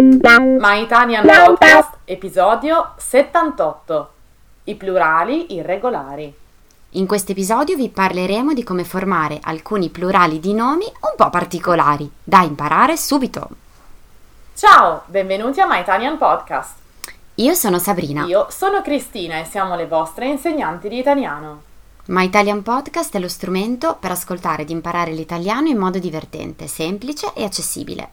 My Italian Podcast, episodio 78. I plurali irregolari. In questo episodio vi parleremo di come formare alcuni plurali di nomi un po' particolari, da imparare subito. Ciao, benvenuti a My Italian Podcast. Io sono Sabrina. Io sono Cristina e siamo le vostre insegnanti di italiano. My Italian Podcast è lo strumento per ascoltare ed imparare l'italiano in modo divertente, semplice e accessibile.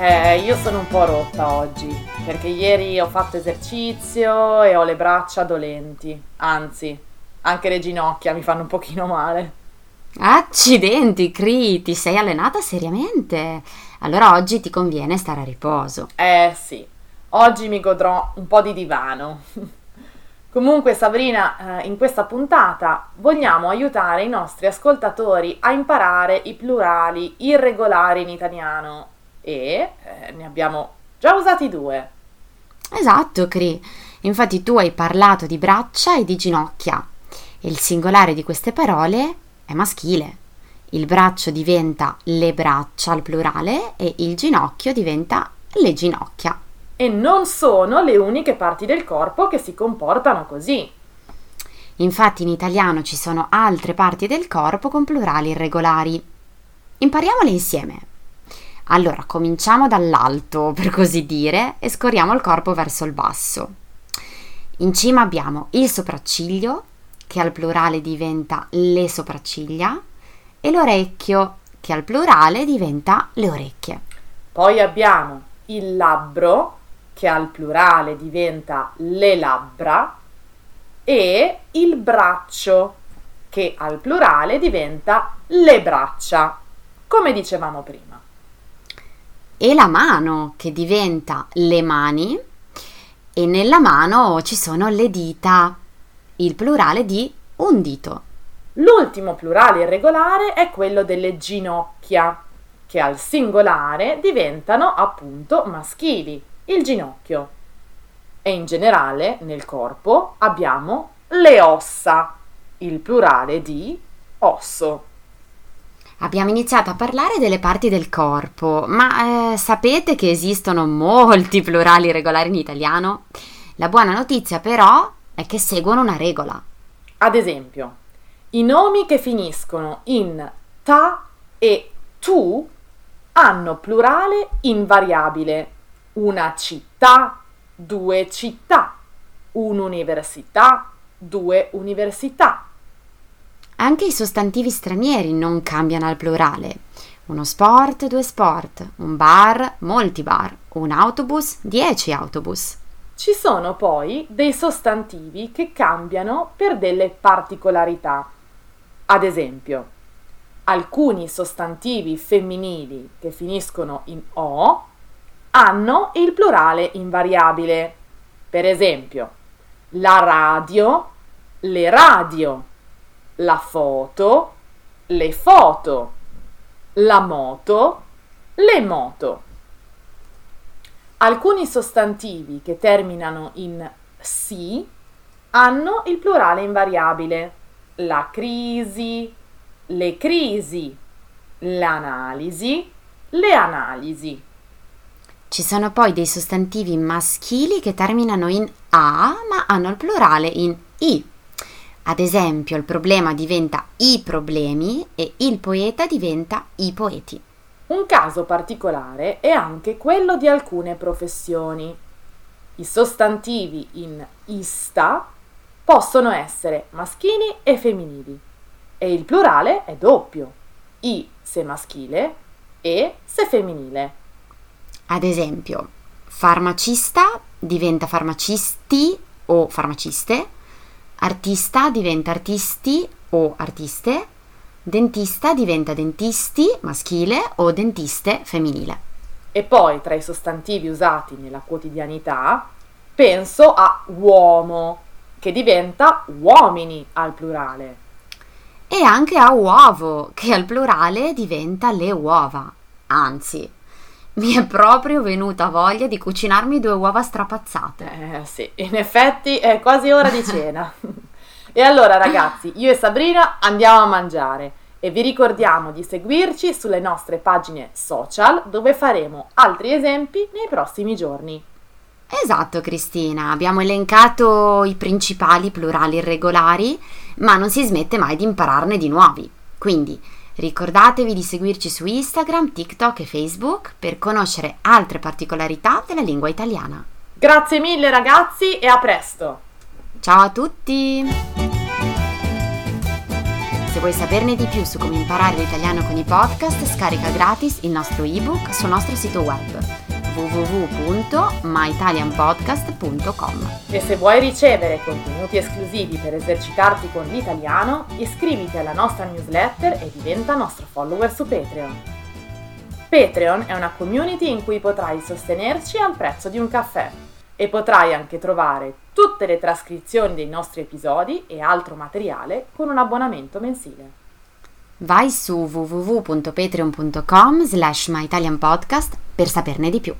Eh, io sono un po' rotta oggi perché ieri ho fatto esercizio e ho le braccia dolenti, anzi, anche le ginocchia mi fanno un pochino male. Accidenti, Cri, ti sei allenata seriamente? Allora oggi ti conviene stare a riposo. Eh sì, oggi mi godrò un po' di divano. Comunque Sabrina, eh, in questa puntata vogliamo aiutare i nostri ascoltatori a imparare i plurali irregolari in italiano e eh, ne abbiamo già usati due. Esatto, Cri. Infatti tu hai parlato di braccia e di ginocchia e il singolare di queste parole è maschile. Il braccio diventa le braccia al plurale e il ginocchio diventa le ginocchia. E non sono le uniche parti del corpo che si comportano così. Infatti in italiano ci sono altre parti del corpo con plurali irregolari. Impariamole insieme. Allora, cominciamo dall'alto, per così dire, e scorriamo il corpo verso il basso. In cima abbiamo il sopracciglio, che al plurale diventa le sopracciglia, e l'orecchio, che al plurale diventa le orecchie. Poi abbiamo il labbro, che al plurale diventa le labbra, e il braccio, che al plurale diventa le braccia, come dicevamo prima e la mano che diventa le mani e nella mano ci sono le dita, il plurale di un dito. L'ultimo plurale irregolare è quello delle ginocchia, che al singolare diventano appunto maschili, il ginocchio. E in generale nel corpo abbiamo le ossa, il plurale di osso. Abbiamo iniziato a parlare delle parti del corpo, ma eh, sapete che esistono molti plurali regolari in italiano? La buona notizia però è che seguono una regola. Ad esempio, i nomi che finiscono in ta e tu hanno plurale invariabile. Una città, due città, un'università, due università anche i sostantivi stranieri non cambiano al plurale. Uno sport, due sport, un bar, molti bar, un autobus, dieci autobus. Ci sono poi dei sostantivi che cambiano per delle particolarità. Ad esempio, alcuni sostantivi femminili che finiscono in o hanno il plurale invariabile. Per esempio, la radio, le radio la foto, le foto, la moto, le moto. Alcuni sostantivi che terminano in si hanno il plurale invariabile. La crisi, le crisi, l'analisi, le analisi. Ci sono poi dei sostantivi maschili che terminano in a ma hanno il plurale in i. Ad esempio, il problema diventa i problemi e il poeta diventa i poeti. Un caso particolare è anche quello di alcune professioni. I sostantivi in ista possono essere maschili e femminili e il plurale è doppio, i se maschile e se femminile. Ad esempio, farmacista diventa farmacisti o farmaciste Artista diventa artisti o artiste. Dentista diventa dentisti maschile o dentiste femminile. E poi tra i sostantivi usati nella quotidianità penso a uomo, che diventa uomini al plurale. E anche a uovo, che al plurale diventa le uova. Anzi, mi è proprio venuta voglia di cucinarmi due uova strapazzate. Eh sì, in effetti è quasi ora di cena. e allora ragazzi, io e Sabrina andiamo a mangiare e vi ricordiamo di seguirci sulle nostre pagine social dove faremo altri esempi nei prossimi giorni. Esatto Cristina, abbiamo elencato i principali plurali irregolari, ma non si smette mai di impararne di nuovi. Quindi ricordatevi di seguirci su Instagram, TikTok e Facebook per conoscere altre particolarità della lingua italiana. Grazie mille ragazzi e a presto! Ciao a tutti! Se vuoi saperne di più su come imparare l'italiano con i podcast, scarica gratis il nostro ebook sul nostro sito web www.myitalianpodcast.com E se vuoi ricevere contenuti esclusivi per esercitarti con l'italiano, iscriviti alla nostra newsletter e diventa nostro follower su Patreon. Patreon è una community in cui potrai sostenerci al prezzo di un caffè e potrai anche trovare tutte le trascrizioni dei nostri episodi e altro materiale con un abbonamento mensile. Vai su www.patreon.com slash myitalianpodcast per saperne di più.